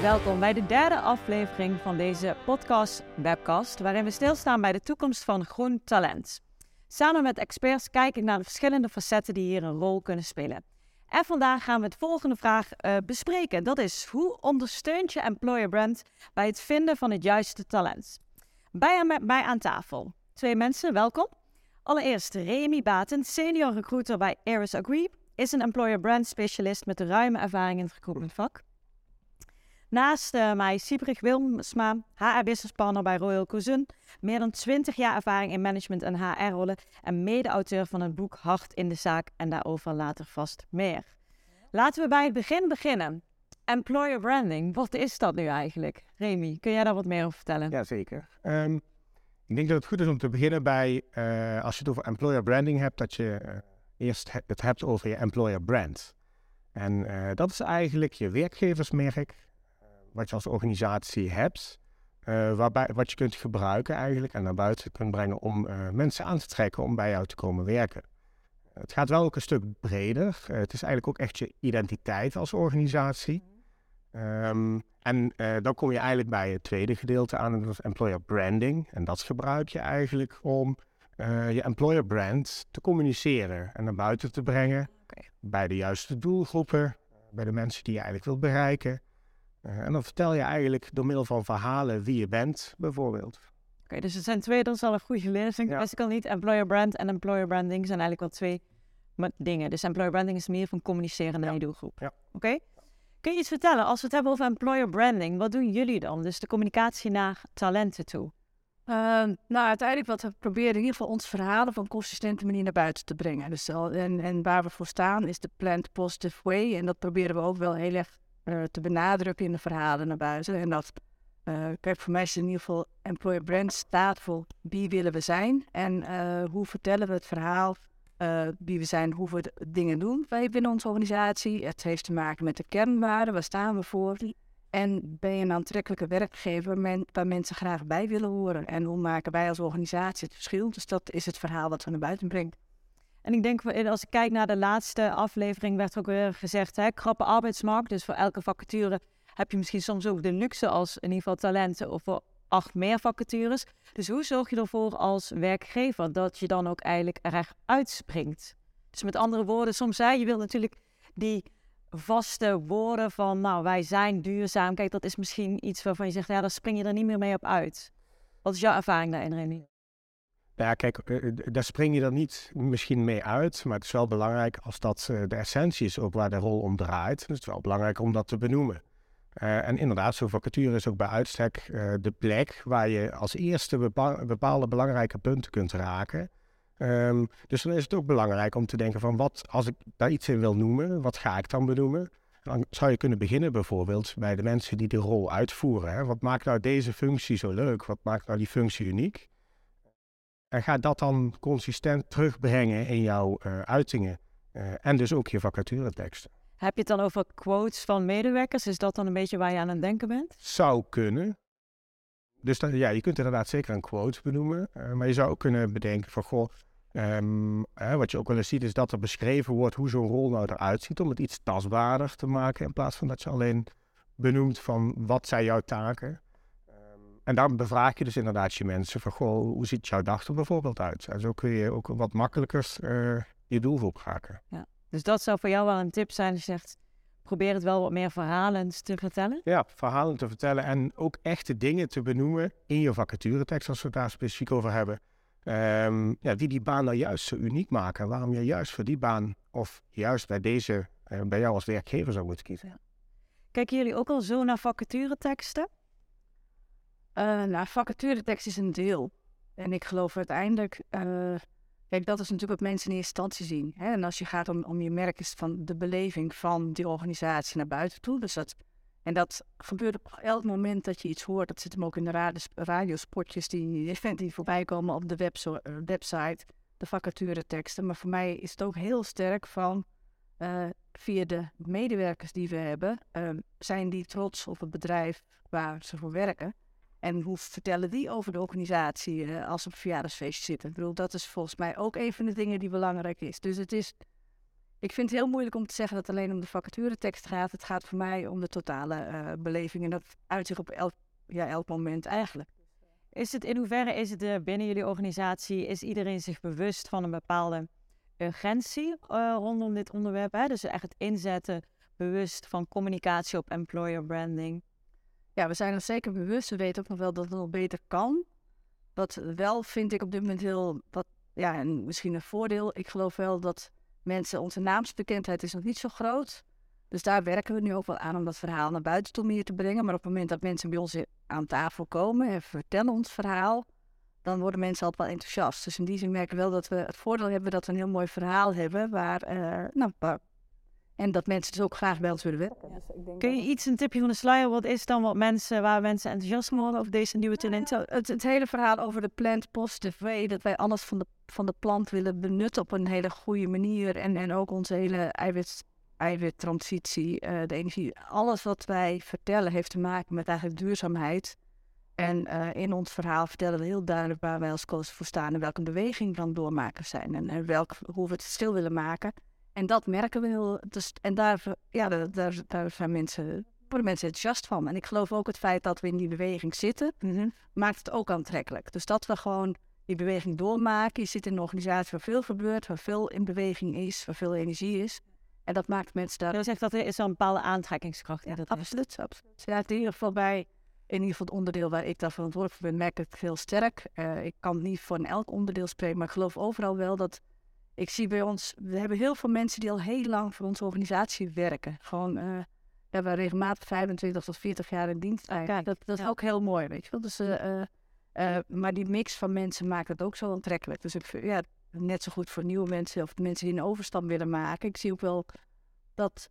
Welkom bij de derde aflevering van deze podcast webcast, waarin we stilstaan bij de toekomst van groen talent. Samen met experts kijken naar de verschillende facetten die hier een rol kunnen spelen. En vandaag gaan we het volgende vraag uh, bespreken. Dat is hoe ondersteunt je employer brand bij het vinden van het juiste talent? Bij met mij aan tafel. Twee mensen, welkom. Allereerst Remy Baten, senior recruiter bij Eris Agree, is een employer brand specialist met ruime ervaring in het recruitmentvak. Naast uh, mij Siebrich Wilmsma, HR Business Partner bij Royal Cousin. Meer dan 20 jaar ervaring in management en HR-rollen. En mede-auteur van het boek Hart in de Zaak en daarover later vast meer. Laten we bij het begin beginnen. Employer branding, wat is dat nu eigenlijk? Remy, kun jij daar wat meer over vertellen? Jazeker. Um, ik denk dat het goed is om te beginnen bij, uh, als je het over employer branding hebt, dat je uh, eerst het hebt over je employer brand. En dat is eigenlijk je werkgeversmerk, wat je als organisatie hebt, uh, waarbij, wat je kunt gebruiken eigenlijk en naar buiten kunt brengen om uh, mensen aan te trekken om bij jou te komen werken. Het gaat wel ook een stuk breder. Uh, het is eigenlijk ook echt je identiteit als organisatie. Um, en dan kom je eigenlijk bij het tweede gedeelte aan, en dat is employer branding. En dat gebruik je eigenlijk om je employer brand te communiceren en naar buiten te brengen okay. bij de juiste doelgroepen, bij de mensen die je eigenlijk wilt bereiken. Uh, en dan vertel je eigenlijk door middel van verhalen wie je bent, bijvoorbeeld. Oké, okay, dus het zijn twee, dat is al een goed geleerd. Ja. Wist ik al niet. Employer brand en employer branding zijn eigenlijk wel twee dingen. Dus employer branding is meer van communiceren naar ja. je doelgroep. Ja. Oké? Okay? Kun je iets vertellen, als we het hebben over employer branding, wat doen jullie dan? Dus de communicatie naar talenten toe. Uh, nou, uiteindelijk wat we proberen in ieder geval ons verhaal op een consistente manier naar buiten te brengen. Dus, en, en waar we voor staan is de Plant Positive Way. En dat proberen we ook wel heel erg uh, te benadrukken in de verhalen naar buiten. En dat, uh, kijk, voor mij is in ieder geval employer brand staat voor wie willen we zijn en uh, hoe vertellen we het verhaal wie we zijn, hoe we dingen doen wij binnen onze organisatie. Het heeft te maken met de kernwaarden, waar staan we voor? En ben je een aantrekkelijke werkgever waar mensen graag bij willen horen? En hoe maken wij als organisatie het verschil? Dus dat is het verhaal wat we naar buiten brengen. En ik denk, als ik kijk naar de laatste aflevering, werd ook weer gezegd, hè, krappe arbeidsmarkt. Dus voor elke vacature heb je misschien soms ook de luxe als in ieder geval talenten of voor acht meer vacatures. Dus hoe zorg je ervoor als werkgever dat je dan ook eigenlijk er uitspringt? Dus met andere woorden, soms zei je wil natuurlijk die vaste woorden van, nou, wij zijn duurzaam. Kijk, dat is misschien iets waarvan je zegt, ja, daar spring je er niet meer mee op uit. Wat is jouw ervaring daarin, Remy? Ja, kijk, eh, eh, daar spring je dan niet misschien mee uit, maar het is wel belangrijk als dat eh, de essentie is ook waar de rol om draait. Dus het is wel belangrijk om dat te benoemen. En inderdaad, zo'n vacature is ook bij uitstek de plek waar je als eerste bepa bepaalde belangrijke punten kunt raken. Um, dus dan is het ook belangrijk om te denken van wat, als ik daar iets in wil noemen, wat ga ik dan benoemen? Dan zou je kunnen beginnen bijvoorbeeld bij de mensen die de rol uitvoeren. Hè? Wat maakt nou deze functie zo leuk? Wat maakt nou die functie uniek? En ga dat dan consistent terugbrengen in jouw uh, uitingen. Uh, en dus ook je vacatureteksten. Heb je het dan over quotes van medewerkers? Is dat dan een beetje waar je aan het denken bent? Zou kunnen. Dus dan, ja, je kunt inderdaad zeker een quote benoemen. Uh, maar je zou ook kunnen bedenken van, goh, um, wat je ook wel eens ziet is dat er beschreven wordt hoe zo'n rol nou eruit ziet. Om het iets tastbaarder te maken in plaats van dat je alleen benoemt van wat zijn jouw taken. En dan bevraag je dus inderdaad je mensen van, goh, hoe ziet jouw dag er bijvoorbeeld uit? En zo kun je ook wat makkelijker uh, je doelgroep raken. Ja. Dus dat zou voor jou wel een tip zijn als je zegt, probeer het wel wat meer verhalend te vertellen? Ja, verhalen te vertellen en ook echte dingen te benoemen in je vacaturetekst, als we het daar specifiek over hebben. Um, ja, die die baan nou juist zo uniek maken. Waarom je juist voor die baan of juist bij deze, uh, bij jou als werkgever zou moeten kiezen. Ja. Kijken jullie ook al zo naar vacatureteksten? Uh, nou, vacaturetekst is een deel. En ik geloof uiteindelijk, uh, kijk, dat is natuurlijk wat mensen in eerste instantie zien. Hè? En als je gaat om, om je merk, is van de beleving van die organisatie naar buiten toe. Dus dat, en dat gebeurt op elk moment dat je iets hoort. Dat zit hem ook in de radiospotjes die, die voorbij komen op de uh, website, de vacatureteksten. Maar voor mij is het ook heel sterk van, via de medewerkers die we hebben, zijn die trots op het bedrijf waar ze voor werken. En hoe vertellen die over de organisatie uh, als ze op verjaardagsfeestje zitten? Ik bedoel, dat is volgens mij ook een van de dingen die belangrijk is. Dus het is, ik vind het heel moeilijk om te zeggen dat het alleen om de vacaturetekst gaat. Het gaat voor mij om de totale uh, beleving en dat uit zich op elk, ja, elk moment eigenlijk. Is het in hoeverre is het uh, binnen jullie organisatie, is iedereen zich bewust van een bepaalde urgentie rondom dit onderwerp? Hè? Dus echt het inzetten bewust van communicatie op employer branding. Ja, we zijn er zeker bewust. We weten ook nog wel dat het nog beter kan. Wat wel vind ik op dit moment heel, wat, ja, en misschien een voordeel. Ik geloof wel dat mensen, onze naamsbekendheid is nog niet zo groot. Dus daar werken we nu ook wel aan om dat verhaal naar buiten toe meer te brengen. Maar op het moment dat mensen bij ons aan tafel komen en vertellen ons verhaal, dan worden mensen altijd wel enthousiast. Dus in die zin merken we wel dat we het voordeel hebben dat we een heel mooi verhaal hebben waar, uh, nou, waar en dat mensen dus ook graag bij ons willen werken. Ja, dus ik denk Kun je iets, een tipje van de sluier, wat is dan wat mensen, waar mensen enthousiast worden over deze nieuwe talenten? het, het, hele verhaal over de plant positive way, dat wij alles van de, van de plant willen benutten op een hele goede manier. En, en ook onze hele eiwit, eiwittransitie, uh, de energie. Alles wat wij vertellen heeft te maken met eigenlijk duurzaamheid. En uh, in ons verhaal vertellen we heel duidelijk waar wij als coach voor staan en welke beweging dan doormakers zijn en, en welk, hoe we het stil willen maken. En dat merken we heel. Dus, en daar, ja, daar, daar zijn mensen, worden mensen enthousiast van. En ik geloof ook het feit dat we in die beweging zitten, mhm. maakt het ook aantrekkelijk. Dus dat we gewoon die beweging doormaken. Je zit in een organisatie waar veel gebeurt, waar veel in beweging is, waar veel energie is. En dat maakt mensen daar. Je zegt dat er is een bepaalde aantrekkingskracht in ja, absoluut, absoluut. Ja, in ieder geval bij, in ieder geval het onderdeel waar ik daar verantwoordelijk voor ben, merk ik het heel sterk. Uh, ik kan niet voor elk onderdeel spreken, maar ik geloof overal wel dat ik zie bij ons, we hebben heel veel mensen die al heel lang voor onze organisatie werken. Gewoon, uh, we hebben regelmatig 25 tot 40 jaar in dienst eigenlijk. dat, dat is ook heel mooi, weet je wel. Dus, uh, uh, maar die mix van mensen maakt het ook zo aantrekkelijk. Dus ik, ja, net zo goed voor nieuwe mensen of mensen die een overstap willen maken. Ik zie ook wel dat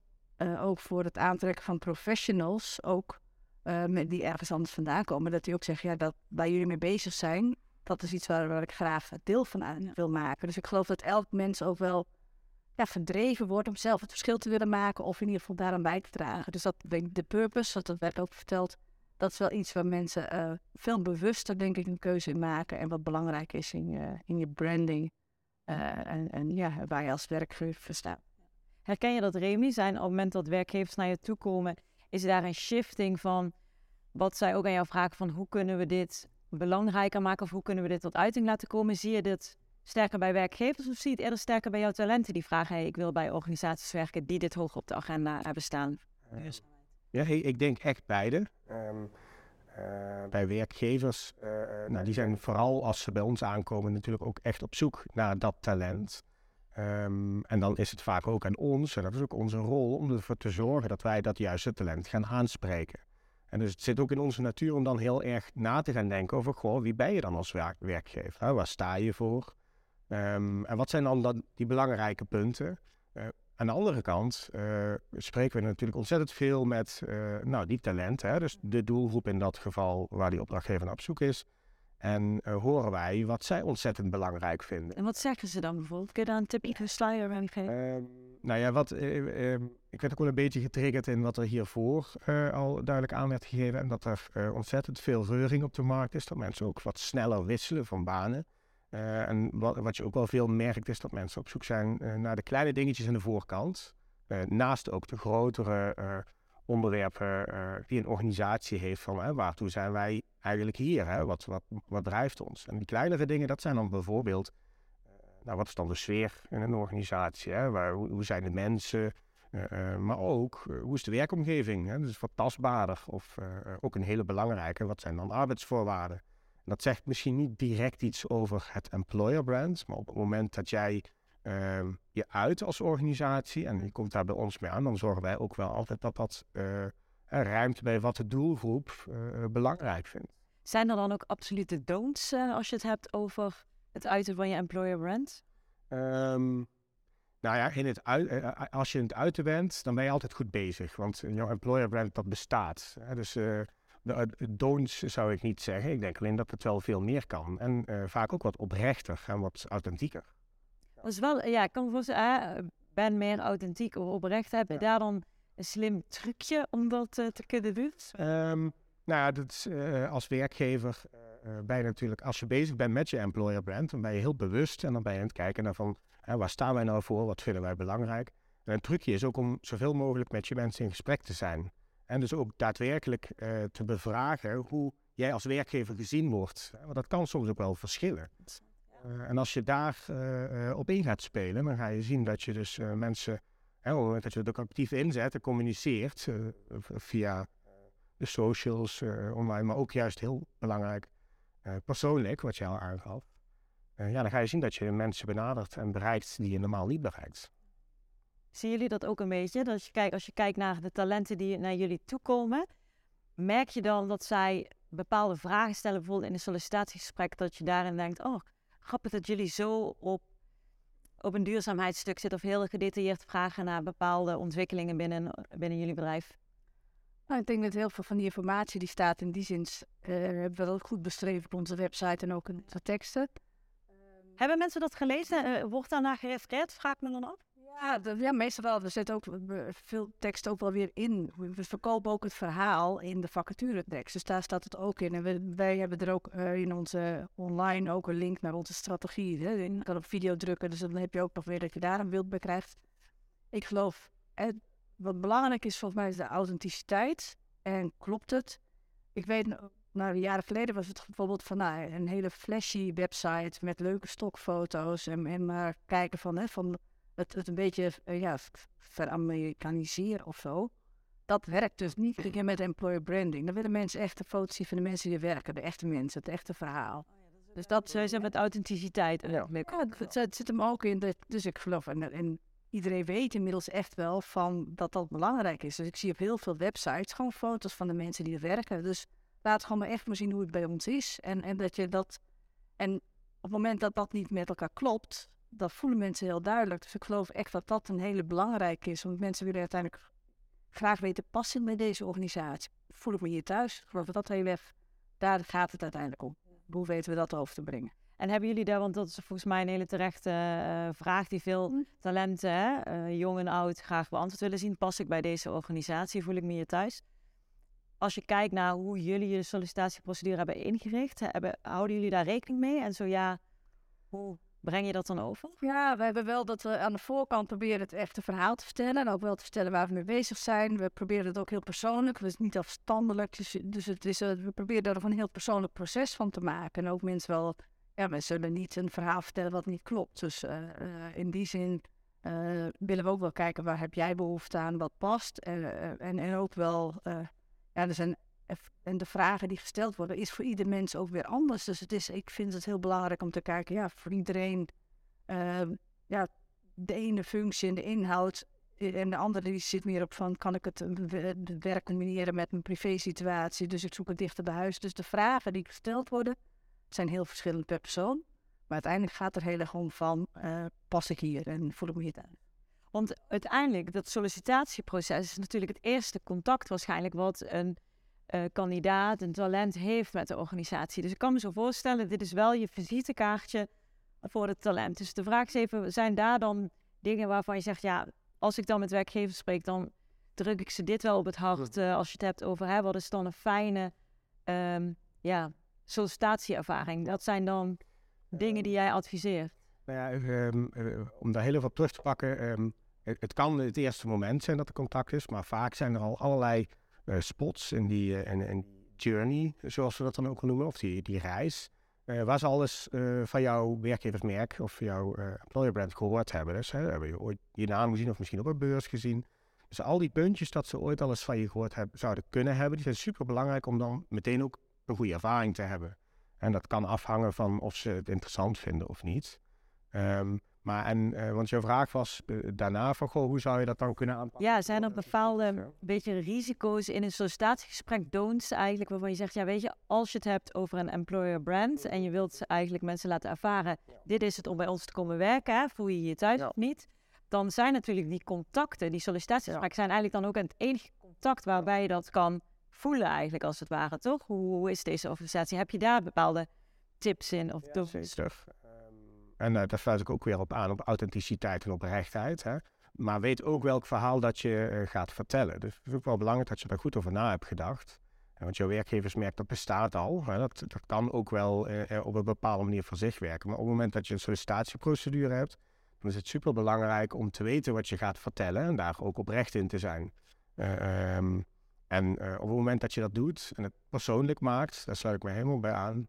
ook voor het aantrekken van professionals, ook die ergens anders vandaan komen, dat die ook zeggen, ja, dat waar jullie mee bezig zijn, dat is iets waar, waar ik graag deel van aan wil maken. Dus ik geloof dat elk mens ook wel ja, verdreven wordt om zelf het verschil te willen maken of in ieder geval daaraan bij te dragen. Dus dat de purpose, dat werd ook verteld, dat is wel iets waar mensen uh, veel bewuster denk ik een keuze in maken en wat belangrijk is in je, in je branding uh, en, en ja, waar je als werkgever staat. Herken je dat Remy zijn op het moment dat werkgevers naar je toe komen, is daar een shifting van wat zij ook aan jou vragen van hoe kunnen we dit belangrijker maken? Of hoe kunnen we dit tot uiting laten komen? Zie je dit sterker bij werkgevers of zie je het eerder sterker bij jouw talenten die vragen: hey, ik wil bij organisaties werken die dit hoog op de agenda hebben staan? Ja, hey, ik denk echt beide. Ehm, eh, bij werkgevers, uh, nou, die zijn vooral als ze bij ons aankomen natuurlijk ook echt op zoek naar dat talent. Um, en dan is het vaak ook aan ons, en dat is ook onze rol, om ervoor te zorgen dat wij dat juiste talent gaan aanspreken. En dus het zit ook in onze natuur om dan heel erg na te gaan denken over, goh, wie ben je dan als werkgever? Waar sta je voor? Um, en wat zijn dan, dan die belangrijke punten? Uh, aan de andere kant uh, spreken we natuurlijk ontzettend veel met uh, nou, die talenten. Hè? Dus de doelgroep in dat geval waar die opdrachtgever naar op zoek is. En horen wij wat zij ontzettend belangrijk vinden. En wat zeggen ze dan bijvoorbeeld? Kun je daar een tipje sluier aan geven? Nou ja, wat, uh, ik werd ook wel een beetje getriggerd in wat er hiervoor uh, al duidelijk aan werd gegeven. En dat er ontzettend veel reuring op de markt is. Dat mensen ook wat sneller wisselen van banen. en wat, wat, je ook wel veel merkt is dat mensen op zoek zijn naar de kleine dingetjes aan de voorkant. naast ook de grotere onderwerpen die een organisatie heeft van hè, waartoe zijn wij eigenlijk hier? Hè? Wat, wat, wat drijft ons? En die kleinere dingen, dat zijn dan bijvoorbeeld, nou, wat is dan de sfeer in een organisatie? Hè? Waar, hoe, zijn de mensen? Uh, maar ook, hoe is de werkomgeving? Hè? Dus wat tastbaarder of ook een hele belangrijke, wat zijn dan arbeidsvoorwaarden? dat zegt misschien niet direct iets over het employer brand, maar op het moment dat jij Ehm, je uit als organisatie en je komt daar bij ons mee aan, dan zorgen wij ook wel altijd dat dat ruimte bij wat de doelgroep belangrijk vindt. Zijn er dan ook absolute don'ts als je het hebt over het uiten van je employer brand? Um, nou ja, in het uit, als je in het uiten bent, dan ben je altijd goed bezig. Want jouw employer brand, dat bestaat. Hè? Dus de don'ts zou ik niet zeggen. Ik denk alleen dat het wel veel meer kan. En vaak ook wat oprechter en wat authentieker. Dat is wel, ja, ik kan voorstellen, ben meer authentiek of oprecht. Heb je daar dan een slim trucje om dat uh, te kunnen doen? Um, nou ja, dat is, uh, als werkgever ben je natuurlijk, als je bezig bent met je employer brand, dan ben je heel bewust en dan ben je aan het kijken naar van, waar staan wij nou voor, wat vinden wij belangrijk. En een trucje is ook om zoveel mogelijk met je mensen in gesprek te zijn. En dus ook daadwerkelijk uh, te bevragen hoe jij als werkgever gezien wordt. Want dat kan soms ook wel verschillen. Uh, en als je daar op in gaat spelen, dan ga je zien dat je dus mensen, hè, op het moment dat je het ook actief inzet en communiceert via de socials online, maar ook juist heel belangrijk persoonlijk, wat je al aangaf. ja, dan ga je zien dat je mensen benadert en bereikt die je normaal niet bereikt. Zien jullie dat ook een beetje? Dat je kijkt, als je kijkt naar de talenten die naar jullie toekomen, merk je dan dat zij bepaalde vragen stellen, bijvoorbeeld in een sollicitatiegesprek, dat je daarin denkt, oh, grappig dat jullie zo op, op een duurzaamheidsstuk zitten of heel gedetailleerd vragen naar bepaalde ontwikkelingen binnen, binnen jullie bedrijf? Nou, ik denk dat heel veel van die informatie die staat in die zin, uh, hebben we wel goed beschreven op onze website en ook in de teksten. Hebben mensen dat gelezen? Uh, wordt daarna gerefereerd? Vraag me dan af. Ja, ja, meestal wel. We zetten ook veel tekst ook wel weer in. We verkopen ook het verhaal in de vacaturetekst. Dus daar staat het ook in. En we, wij hebben er ook uh, in onze online ook een link naar onze strategie. Hè. Je kan op video drukken, dus dan heb je ook nog weer dat je daar een beeld bij krijgt. Ik geloof, wat belangrijk is volgens mij is de authenticiteit. En klopt het? Ik weet, nou, jaren geleden was het bijvoorbeeld van nou, een hele flashy website met leuke stokfoto's. En, en maar kijken van, hè, van het, het een beetje uh, ja, veramerikaniseren of zo. Dat werkt dus niet een met employer branding. Dan willen mensen echt de foto's zien van de mensen die werken, de echte mensen, het echte verhaal. Oh dus dat zij zijn met authenticiteit. Ja, ja het, het, zit hem ook in. De, dus ik geloof, en, en iedereen weet inmiddels echt wel van dat dat belangrijk is. Dus ik zie op heel veel websites gewoon foto's van de mensen die er werken. Dus laat gewoon maar echt maar zien hoe het bij ons is. En, en dat je dat. En op het moment dat dat niet met elkaar klopt, dat voelen mensen heel duidelijk. Dus ik geloof echt dat dat een hele belangrijke is. Want mensen willen uiteindelijk graag weten, past ik bij deze organisatie? Voel ik me hier thuis? Ik geloof dat dat heel erg, daar gaat het uiteindelijk om. Hoe weten we dat over te brengen? En hebben jullie daar, want dat is volgens mij een hele terechte uh, vraag die veel hm. talenten, hè, uh, jong en oud, graag beantwoord willen zien. Pas ik bij deze organisatie? Voel ik me hier thuis? Als je kijkt naar hoe jullie je sollicitatieprocedure hebben ingericht, hebben, houden jullie daar rekening mee? En zo ja, hoe Breng je dat dan over? Ja, we hebben wel dat we aan de voorkant proberen het echte verhaal te vertellen. En ook wel te vertellen waar we mee bezig zijn. We proberen het ook heel persoonlijk. Het is niet afstandelijk. Dus, dus het is, uh, we proberen er een heel persoonlijk proces van te maken. En ook mensen wel... Ja, we zullen niet een verhaal vertellen wat niet klopt. Dus uh, uh, in die zin willen we ook wel kijken waar heb jij behoefte aan, wat past. en, en ook wel... ja, er zijn en de vragen die gesteld worden, is voor ieder mens ook weer anders. Dus het is, ik vind het heel belangrijk om te kijken, ja, voor iedereen, uh, ja, de ene functie en de inhoud eh, en de andere die zit meer op van, kan ik het eh, werk combineren met mijn privé situatie, dus ik zoek het dichter bij huis. Dus de vragen die gesteld worden, zijn heel verschillend per persoon. Maar uiteindelijk gaat er heel erg om van, uh, pas ik hier en voel ik me hier thuis. Want uiteindelijk, dat sollicitatieproces is natuurlijk het eerste contact waarschijnlijk wat een uh, kandidaat een talent heeft met de organisatie. Dus ik kan me zo voorstellen, dit is wel je visitekaartje voor het talent. Dus de vraag is even, zijn daar dan dingen waarvan je zegt, ja, als ik dan met werkgevers spreek, dan druk ik ze dit wel op het hart. Uh, als je het hebt over, hè, wat is dan een fijne um, ja, sollicitatieervaring? Dat zijn dan dingen die jij adviseert. Nou ja, um, om daar heel even op terug te pakken. Um, het, het, kan het eerste moment zijn dat er contact is, maar vaak zijn er al allerlei uh, spots en die, uh, en, en journey, zoals we dat dan ook noemen, of die, die reis. Uh, waar ze alles van jouw werkgeversmerk of jouw employer brand gehoord hebben. Dus hè, hebben je ooit je naam gezien of misschien op een beurs gezien. Dus al die puntjes dat ze ooit alles van je gehoord hebben, zouden kunnen hebben, die zijn super belangrijk om dan meteen ook een goede ervaring te hebben. En dat kan afhangen van of ze het interessant vinden of niet. Um, maar en, uh, want jouw vraag was uh, daarna van, goh, hoe zou je dat dan kunnen aanpakken? Ja, zijn er bepaalde beetje risico's in een sollicitatiegesprek, don'ts eigenlijk, waarvan je zegt, ja weet je, als je het hebt over een employer brand en je wilt eigenlijk mensen laten ervaren, dit is het om bij ons te komen werken, voel je je thuis of niet, dan zijn natuurlijk die contacten, die sollicitatiegesprekken, zijn eigenlijk dan ook het enige contact waarbij je dat kan voelen eigenlijk als het ware, toch? Hoe, hoe is deze organisatie? Heb je daar bepaalde tips in? Of ja, en uh, daar sluit ik ook weer op aan, op authenticiteit en oprechtheid. Hè? Maar weet ook welk verhaal dat je uh, gaat vertellen. Dus het is ook wel belangrijk dat je daar goed over na hebt gedacht. want jouw werkgeversmerk, dat bestaat al. Hè? Dat, dat kan ook wel uh, op een bepaalde manier voor zich werken. Maar op het moment dat je een sollicitatieprocedure hebt, dan is het super belangrijk om te weten wat je gaat vertellen en daar ook oprecht in te zijn. Eh, ehm, en eh, op het moment dat je dat doet en het persoonlijk maakt, daar sluit ik me helemaal bij aan,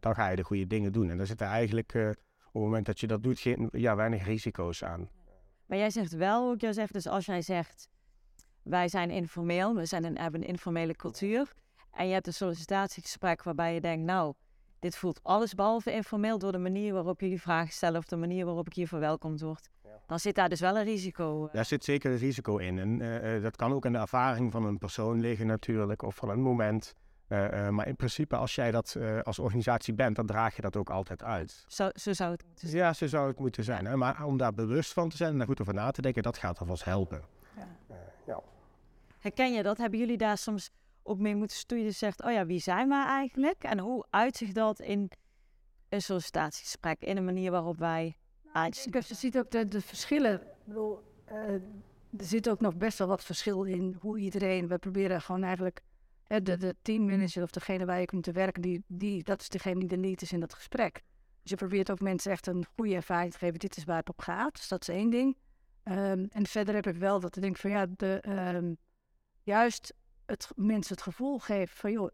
dan ga je de goede dingen doen. En daar zitten eigenlijk op het moment dat je dat doet geen, ja, weinig risico's aan. Maar jij zegt wel, ook jij zegt, dus als jij zegt, wij zijn informeel, we zijn een, hebben een informele cultuur. En je hebt een sollicitatiegesprek waarbij je denkt, nou, dit voelt alles behalve informeel door de manier waarop jullie vragen stellen of de manier waarop ik hier verwelkomd word. Dan zit daar dus wel een risico. Daar zit zeker een risico in. En eh, eh, dat kan ook in de ervaring van een persoon liggen natuurlijk, of van een moment. Eh, maar in principe, als jij dat als organisatie bent, dan draag je dat ook altijd uit. Zo, zo zou het moeten zijn. Ja, zo zou het moeten zijn. Hè? Maar om daar bewust van te zijn en daar goed over na te denken, dat gaat alvast helpen. Ja. ja. Herken je dat? Hebben jullie daar soms ook mee moeten stoeien? Je zegt, oh ja, wie zijn wij eigenlijk? En hoe uitzicht dat in een sollicitatiegesprek? In een manier waarop wij aanspreken? Je ziet ook de, de verschillen. Ik bedoel, uh, er zit ook nog best wel wat verschil in hoe iedereen... We proberen gewoon eigenlijk... de, de teammanager of degene waar je te werken... Die, die, dat is degene die de lead is in dat gesprek. Dus je probeert ook mensen echt een goede ervaring te geven. Dit is waar het op gaat. Dus dat is één ding. Um, en verder heb ik wel dat ik denk van ja, de, um, juist het mensen het gevoel geeft van joh,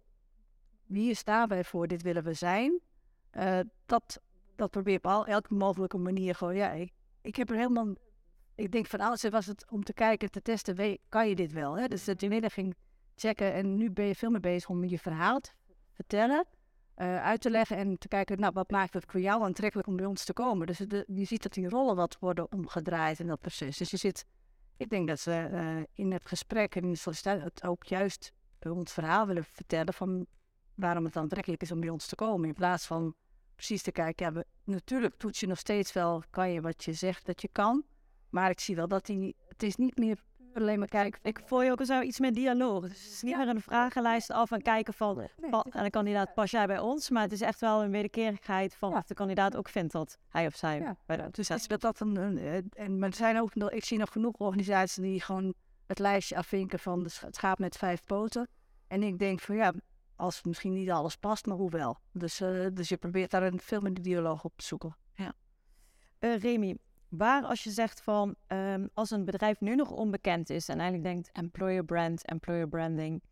hier staan wij voor, dit willen we zijn. Uh, dat, dat probeer ik op elke mogelijke manier gewoon. Ik, heb er helemaal. Ik denk van alles was het om te kijken, te testen, weet, kan je dit wel? Hè? Dus dat je ging checken en nu ben je veel meer bezig om je verhaal te vertellen, uh, uit te leggen en te kijken, nou, wat maakt het voor jou aantrekkelijk om bij ons te komen? Dus de, je ziet dat die rollen wat worden omgedraaid in dat proces. Dus je zit ik denk dat ze uh, in het gesprek en in de sollicitatie het ook juist ons verhaal willen vertellen van waarom het aantrekkelijk is om bij ons te komen. In plaats van precies te kijken, ja, we, natuurlijk toets je nog steeds wel, kan je wat je zegt dat je kan. Maar ik zie wel dat die, het is niet meer alleen maar kijken. Ik voel je ook zo iets met dialoog. Dus het is niet meer een vragenlijst af en kijken van, en de kandidaat pas jij bij ons. Maar het is echt wel een wederkerigheid van of de kandidaat ook vindt dat hij of zij ja. bij de Dus dat, dat een, een, en maar er zijn ook, ik zie nog genoeg organisaties die gewoon het lijstje afvinken van de schaap met vijf poten. En ik denk van ja, als misschien niet alles past, maar hoe wel. Dus, uh, dus je probeert daar een veel meer dialoog op te zoeken. Ja. Uh, Remy, Waar als je zegt van ehm, als een bedrijf nu nog onbekend is en eigenlijk denkt employer brand, employer branding,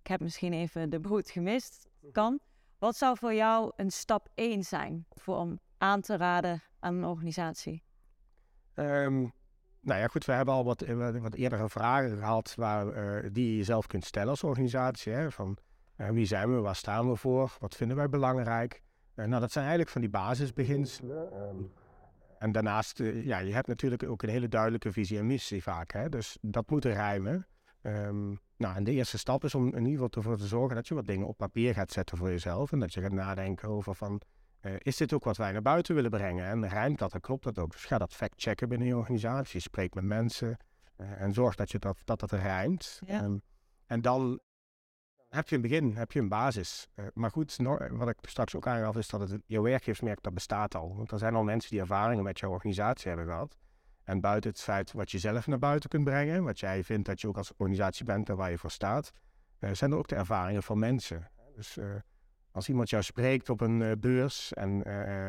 ik heb misschien even de boot gemist, kan. Wat zou voor jou een stap 1 zijn voor om aan te raden aan een organisatie? Um, nou ja, goed, we hebben al wat, eh, wat eerdere vragen gehad waar, uh, die je zelf kunt stellen als organisatie. Hè, van wie zijn we, waar staan we voor, wat vinden wij belangrijk? nou, dat zijn eigenlijk van die basisbeginselen. En daarnaast, uh, ja, je hebt natuurlijk ook een hele duidelijke visie en missie vaak. Hè? Dus dat moet rijmen. Um, nou, en de eerste stap is om in ieder geval ervoor te zorgen dat je wat dingen op papier gaat zetten voor jezelf. En dat je gaat nadenken over van, uh, is dit ook wat wij naar buiten willen brengen? En rijmt dat, en klopt dat ook. Dus ga dat fact-checken binnen je organisatie. Spreek met mensen uh, en zorg dat je dat, dat, dat rijmt. Ja. Um, en dan heb je een begin, heb je een basis. Uh, maar goed, wat ik straks ook aangaf, is dat het, je werkgeversmerk, dat bestaat al. Want er zijn al mensen die ervaringen met jouw organisatie hebben gehad. En buiten het feit wat je zelf naar buiten kunt brengen, wat jij vindt dat je ook als organisatie bent en waar je voor staat, uh, zijn er ook de ervaringen van mensen. Dus uh, als iemand jou spreekt op een beurs en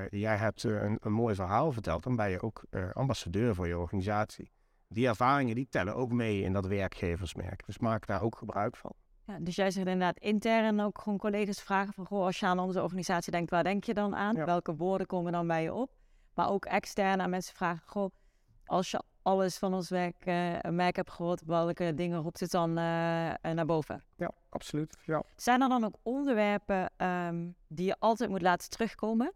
jij hebt een, een, mooi verhaal verteld, dan ben je ook ambassadeur voor je organisatie. Die ervaringen die tellen ook mee in dat werkgeversmerk. Dus maak daar ook gebruik van. Ja, dus jij zegt inderdaad intern ook gewoon collega's vragen van... Goh, als je aan onze organisatie denkt, waar denk je dan aan? Welke woorden komen dan bij je op? Maar ook extern aan mensen vragen... Goh, als je alles van ons werk, uh, merk hebt gehoord... welke dingen roept het dan uh, naar boven? Ja, absoluut. Ja. Zijn er dan ook onderwerpen um, die je altijd moet laten terugkomen?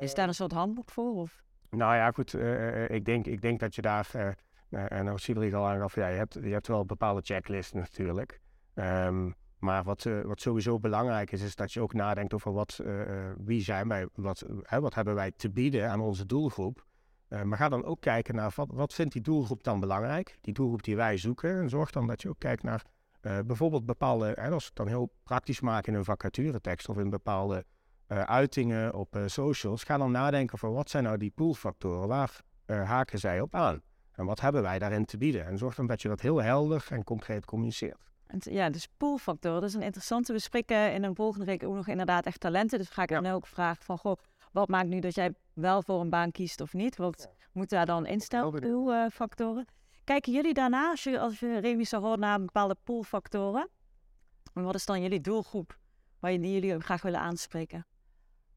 Is daar een soort handboek voor? Of? Nou ja, goed. Uh, ik, denk, ik denk dat je daar... en nou, Sibri al aangaf, ja, je hebt, je hebt wel bepaalde checklists natuurlijk... Um, maar wat, uh, wat sowieso belangrijk is, is dat je ook nadenkt over wat, uh, wie zijn wij, wat, wat hebben wij te bieden aan onze doelgroep. maar ga dan ook kijken naar wat, wat vindt die doelgroep dan belangrijk, die doelgroep die wij zoeken. En zorg dan dat je ook kijkt naar bijvoorbeeld bepaalde, en als we het dan heel praktisch maken in een vacaturetekst of in bepaalde uitingen op socials, ga dan nadenken over wat zijn nou die poolfactoren, waar haken zij op aan? En wat hebben wij daarin te bieden? En zorg dan dat je dat heel helder en concreet communiceert. Ja, dus poolfactor, dat is een interessante. We spreken in een volgende week ook nog inderdaad echt talenten. Dus ga ik dan ook vragen van, goh, wat maakt nu dat jij wel voor een baan kiest of niet? Want moet daar dan instellen, poolfactoren. Kijken jullie daarna, als je, als je Remy zou horen, naar bepaalde poolfactoren? En wat is dan jullie doelgroep waar jullie graag willen aanspreken?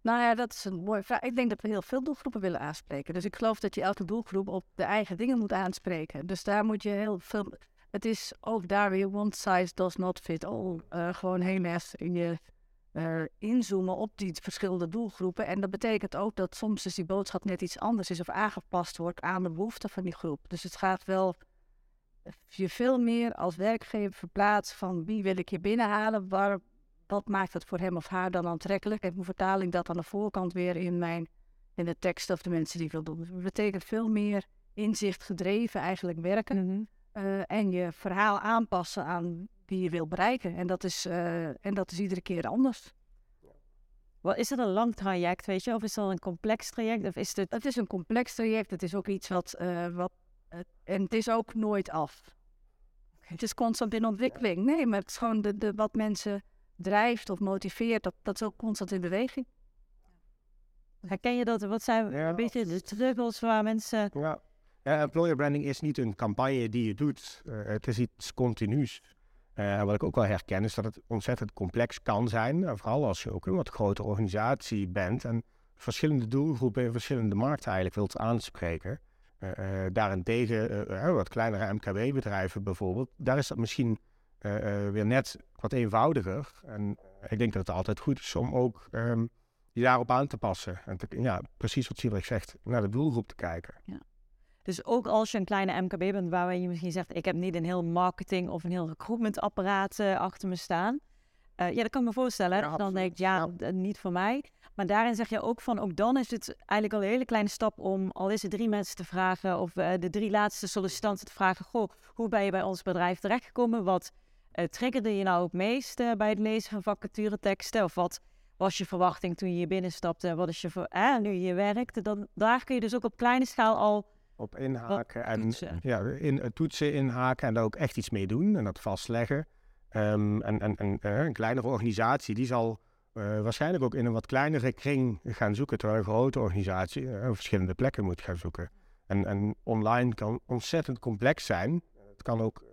Nou ja, dat is een mooie vraag. Ik denk dat we heel veel doelgroepen willen aanspreken. Dus ik geloof dat je elke doelgroep op de eigen dingen moet aanspreken. Dus daar moet je heel veel. Het is ook daar weer one size does not fit all. Uh, gewoon heel erg in je uh, inzoomen op die verschillende doelgroepen. En dat betekent ook dat soms dus die boodschap net iets anders is of aangepast wordt aan de behoeften van die groep. Dus het gaat wel je veel meer als werkgever verplaatsen van wie wil ik je binnenhalen, waar, wat maakt het voor hem of haar dan aantrekkelijk en hoe vertaal ik dat aan de voorkant weer in, mijn, in de tekst of de mensen die ik wil doen. Dus dat betekent veel meer inzicht gedreven eigenlijk werken mhm. Eh, en je verhaal aanpassen aan wie je wil bereiken. En dat is, uh, en dat is iedere keer anders. Wat, is het een lang traject, weet je? Of is het een complex traject? Of is het... het is een complex traject. Het is ook iets wat... Uh, wat en het is ook nooit af. Het is constant in ontwikkeling. Nee, maar het is gewoon de, de, wat mensen drijft of motiveert, dat, dat is ook constant in beweging. Herken je dat? Wat zijn een beetje de struggles waar mensen... Ja. Ja, employer branding is niet een campagne die je doet. Uh, het is iets continuus. Uh, wat ik ook wel herken is dat het ontzettend complex kan zijn. Uh, vooral als je ook een wat grotere organisatie bent en verschillende doelgroepen in verschillende markten eigenlijk wilt aanspreken. daarentegen wat kleinere MKB-bedrijven bijvoorbeeld, daar is dat misschien uh, weer net wat eenvoudiger. En ik denk dat het altijd goed is om ook um, je daarop aan te passen. En ja, precies wat Siebrecht zegt, naar de doelgroep te kijken. Ja. Dus ook als je een kleine MKB bent, waar je misschien zegt, ik heb niet een heel marketing of een heel recruitmentapparaat uh, achter me staan. Uh, ja, dat kan ik me voorstellen. dan denk ik, ja, ja, niet voor mij. Maar daarin zeg je ook van, ook dan is het eigenlijk al een hele kleine stap om, al is het drie mensen te vragen, of uh, de drie laatste sollicitanten te vragen, goh, hoe ben je bij ons bedrijf terechtgekomen? Wat uh, triggerde je nou het meest bij het lezen van vacatureteksten? Of wat was je verwachting toen je hier binnenstapte? Wat is je voor, eh, nu je werkt? Dan, daar kun je dus ook op kleine schaal al op inhaken en ja, in, uh, toetsen inhaken en daar ook echt iets mee doen en dat vastleggen. Um, en en, en een kleinere organisatie die zal waarschijnlijk ook in een wat kleinere kring gaan zoeken, terwijl een grote organisatie op verschillende plekken moet gaan zoeken. En, en online kan ontzettend complex zijn. Het kan ook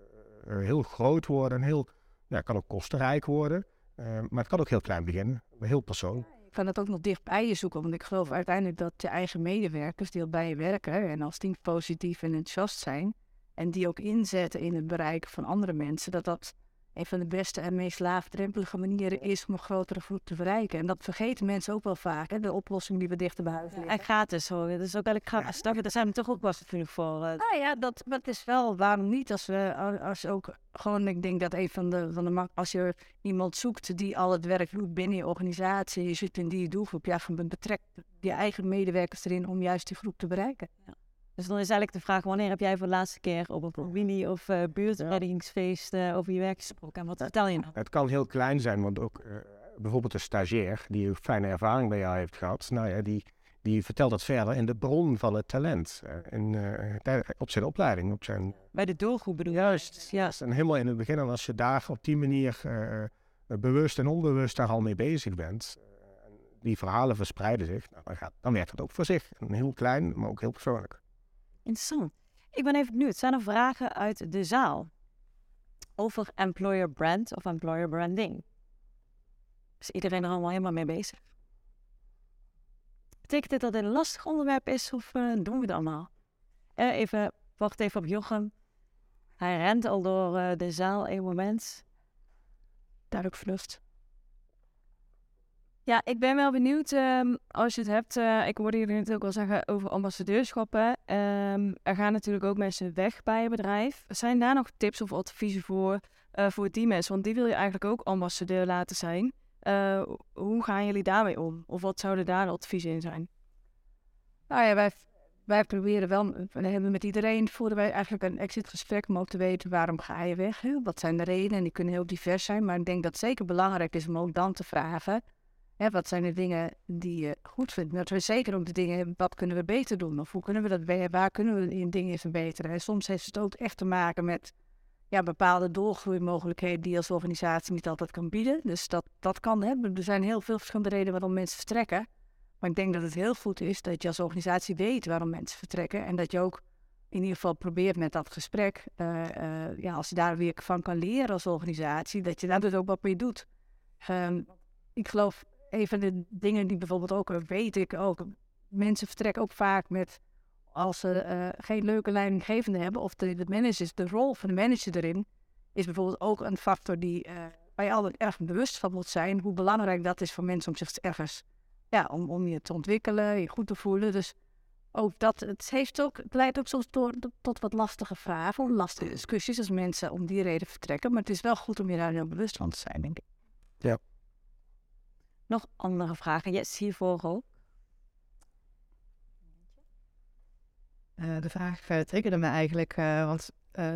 uh, heel groot worden en heel, ja, kan ook kostenrijk worden. Uh, maar het kan ook heel klein beginnen, heel persoonlijk. Kan het ook nog dicht bij je zoeken, want ik geloof uiteindelijk dat je eigen medewerkers die al bij je werken en als die positief en enthousiast zijn en die ook inzetten in het bereiken van andere mensen, dat dat een van de beste en meest laagdrempelige manieren is om een grotere groep te bereiken. En dat vergeten mensen ook wel vaak, hè? de oplossing die we dichter bij huis hebben. En gratis hoor, dat is ook eigenlijk gratis. Ja. Daar zijn we toch ook wel natuurlijk voor. Uh... Nou ja, dat, dat is wel, waarom niet? Als we als ook gewoon, ik denk dat een van de, van de als je iemand zoekt die al het werk doet binnen je organisatie, je zit in die doelgroep, ja, betrek je eigen medewerkers erin om juist die groep te bereiken. Ja. Dus dan is eigenlijk de vraag, wanneer heb jij voor de laatste keer op een mini- of uh, buurtreddingsfeest uh, over je werk gesproken? En wat vertel je nou? Het kan heel klein zijn, want ook uh, bijvoorbeeld een stagiair die een fijne ervaring bij jou heeft gehad, nou ja, die, die vertelt dat verder in de bron van het talent. In, op zijn opleiding. Op zijn... Bij de doelgroep bedoel Juist, juist. En helemaal in het begin, en als je daar op die manier bewust en onbewust daar al mee bezig bent, die verhalen verspreiden zich, nou, dan, gaat, dan werkt het ook voor zich. En heel klein, maar ook heel persoonlijk. Interessant. Ik ben even benieuwd. Zijn er vragen uit de zaal over employer brand of employer branding? Is iedereen er allemaal helemaal mee bezig? Betekent dit dat het een lastig onderwerp is of uh, doen we het allemaal? Uh, even, wacht even op Jochem. Hij rent al door uh, de zaal een moment. Duidelijk vlucht. Ja, ik ben wel benieuwd um, als je het hebt. Uh, ik hoorde jullie natuurlijk al zeggen over ambassadeurschappen. Um, er gaan natuurlijk ook mensen weg bij je bedrijf. Zijn daar nog tips of adviezen voor, uh, voor die mensen? Want die wil je eigenlijk ook ambassadeur laten zijn. Uh, hoe gaan jullie daarmee om? Of wat zouden daar adviezen in zijn? Nou ja, wij, wij proberen wel, we hebben met iedereen, voeren wij eigenlijk een exitgesprek om ook te weten waarom ga je weg? Wat zijn de redenen? En die kunnen heel divers zijn, maar ik denk dat het zeker belangrijk is om ook dan te vragen Wat zijn de dingen die je goed vindt? Dat we zeker ook de dingen wat kunnen we beter doen? Of hoe kunnen we dat, waar kunnen we in dingen verbeteren? En soms heeft het ook echt te maken met ja, bepaalde doorgroeimogelijkheden die je als organisatie niet altijd kan bieden. Dus dat, dat kan. Er zijn heel veel verschillende redenen waarom mensen vertrekken. Maar ik denk dat het heel goed is dat je als organisatie weet waarom mensen vertrekken. En dat je ook in ieder geval probeert met dat gesprek, eh, eh, ja, als je daar weer van kan leren als organisatie, dat je daar dus ook wat mee doet. Ehm, ik geloof, een van de dingen die bijvoorbeeld ook, eh, weet ik ook, mensen vertrekken ook vaak met, als ze geen leuke leidinggevende hebben, of de, de managers, de rol van de manager erin, is bijvoorbeeld ook een factor die waar je altijd erg bewust van moet zijn, hoe belangrijk dat is voor mensen om zich ergens, ja, om, om je te ontwikkelen, je goed te voelen. Dus ook dat, het, heeft ook, het leidt ook soms door, tot wat lastige vragen, lastige discussies als mensen om die reden vertrekken. Maar het is wel goed om je daar heel bewust van te zijn, denk ik. Ja. Nog andere vragen? Yes, hiervoor ook. Uh, de vraag uh, triggerde me eigenlijk, uh, want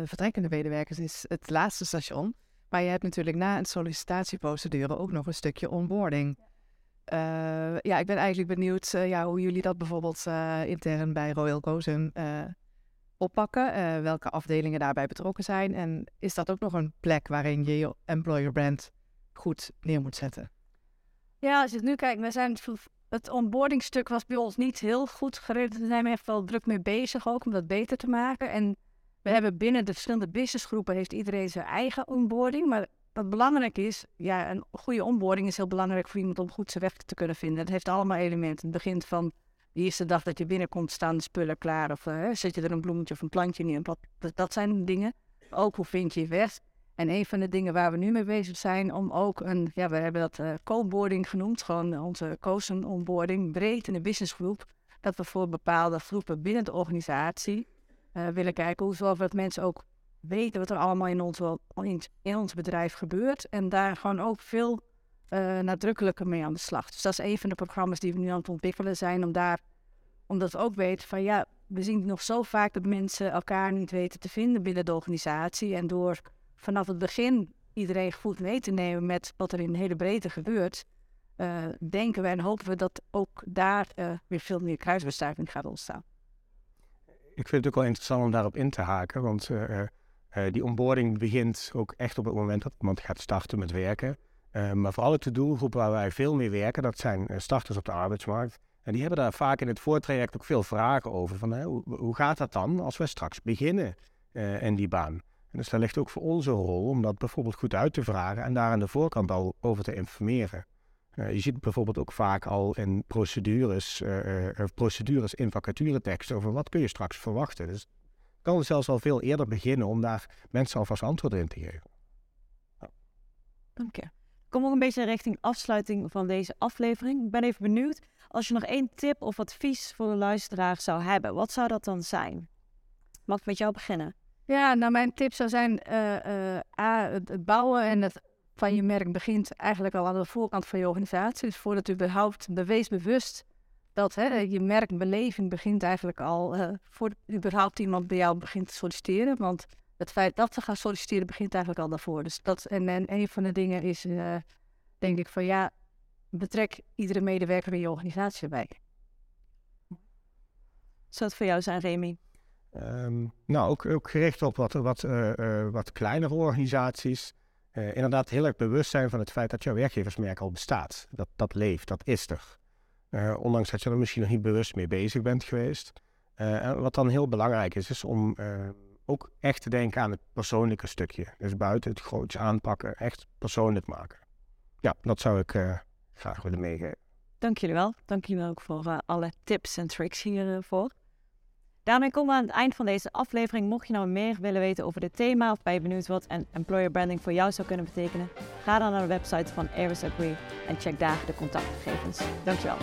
vertrekkende medewerkers is het laatste station. Maar je hebt natuurlijk na een sollicitatieprocedure ook nog een stukje onboarding. Ja, ik ben eigenlijk benieuwd ja, hoe jullie dat bijvoorbeeld intern bij Royal Gozen oppakken. welke afdelingen daarbij betrokken zijn. En is dat ook nog een plek waarin je je employer brand goed neer moet zetten? Ja, als je het nu kijkt, we zijn het onboardingstuk was bij ons niet heel goed geregeld. We zijn echt wel druk mee bezig ook om dat beter te maken. En we hebben binnen de verschillende businessgroepen heeft iedereen zijn eigen onboarding. Maar wat belangrijk is, ja, een goede onboarding is heel belangrijk voor iemand om goed zijn weg te kunnen vinden. Het heeft allemaal elementen. Het begint van de eerste dag dat je binnenkomt, staan de spullen klaar. Of uh, zet je er een bloemetje of een plantje in. Dat, dat zijn dingen. Ook hoe vind je je weg. En een van de dingen waar we nu mee bezig zijn, om ook een, ja, we hebben dat uh, co-boarding genoemd, gewoon onze cozen onboarding, breed in de businessgroep. Dat we voor bepaalde groepen binnen de organisatie uh, willen kijken hoe zorgen dat mensen ook weten wat er allemaal in ons, in, in ons bedrijf gebeurt. En daar gewoon ook veel uh, nadrukkelijker mee aan de slag. Dus dat is een van de programma's die we nu aan het ontwikkelen zijn. Om daar, omdat we ook weten van ja, we zien nog zo vaak dat mensen elkaar niet weten te vinden binnen de organisatie. En door vanaf het begin iedereen goed mee te nemen met wat er in de hele breedte gebeurt. Uh, denken we en hopen we dat ook daar uh, weer veel meer kruisbestuiving gaat ontstaan. Ik vind het ook wel interessant om daarop in te haken, want uh, die onboarding begint ook echt op het moment dat iemand gaat starten met werken. Maar vooral de doelgroep waar wij veel mee werken, dat zijn starters op de arbeidsmarkt. En die hebben daar vaak in het voortraject ook veel vragen over. Van, hoe, hoe, gaat dat dan als we straks beginnen in die baan? Dus daar ligt ook voor onze rol om dat bijvoorbeeld goed uit te vragen en daar aan de voorkant al over te informeren. je ziet bijvoorbeeld ook vaak al in procedures, procedures in vacatureteksten over wat kun je straks verwachten. Dus kan zelfs al veel eerder beginnen om daar mensen alvast antwoorden in te geven. Dank je. Kom ook een beetje richting afsluiting van deze aflevering. Ik ben even benieuwd, als je nog één tip of advies voor de luisteraar zou hebben, wat zou dat dan zijn? Mag ik met jou beginnen? Ja, nou mijn tip zou zijn, uh, uh, A, het bouwen en het van je merk begint eigenlijk al aan de voorkant van je organisatie. Dus voordat u überhaupt bewust dat hè, je merkbeleving begint eigenlijk al uh, voor überhaupt iemand bij jou begint te solliciteren. Want het feit dat ze gaan solliciteren begint eigenlijk al daarvoor. Dus dat, en, en een van de dingen is, denk ik, van ja, betrek iedere medewerker in je organisatie erbij. Zou het voor jou zijn, Remy? Um, nou, ook, ook, gericht op wat, wat, uh, wat kleinere organisaties. inderdaad heel erg bewust zijn van het feit dat jouw werkgeversmerk al bestaat. Dat, dat leeft, dat is er. Ondanks dat je er misschien nog niet bewust mee bezig bent geweest. Wat dan heel belangrijk is, is om ook echt te denken aan het persoonlijke stukje. Dus buiten het groots aanpakken, echt persoonlijk maken. Ja, dat zou ik graag willen meegeven. Dank jullie wel. Dank jullie wel ook voor alle tips en tricks hiervoor. Daarmee komen we aan het eind van deze aflevering. Mocht je nou meer willen weten over dit thema of ben je benieuwd wat een employer branding voor jou zou kunnen betekenen, ga dan naar de website van Aris Agree en check daar de contactgegevens. Dankjewel.